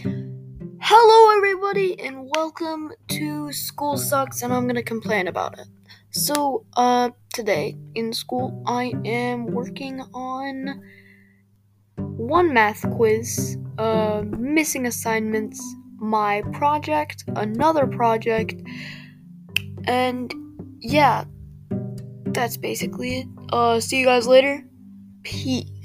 Hello, everybody, and welcome to School Sucks, and I'm gonna complain about it. So, uh, today in school, I am working on one math quiz, uh, missing assignments, my project, another project, and yeah, that's basically it. Uh, see you guys later. Peace.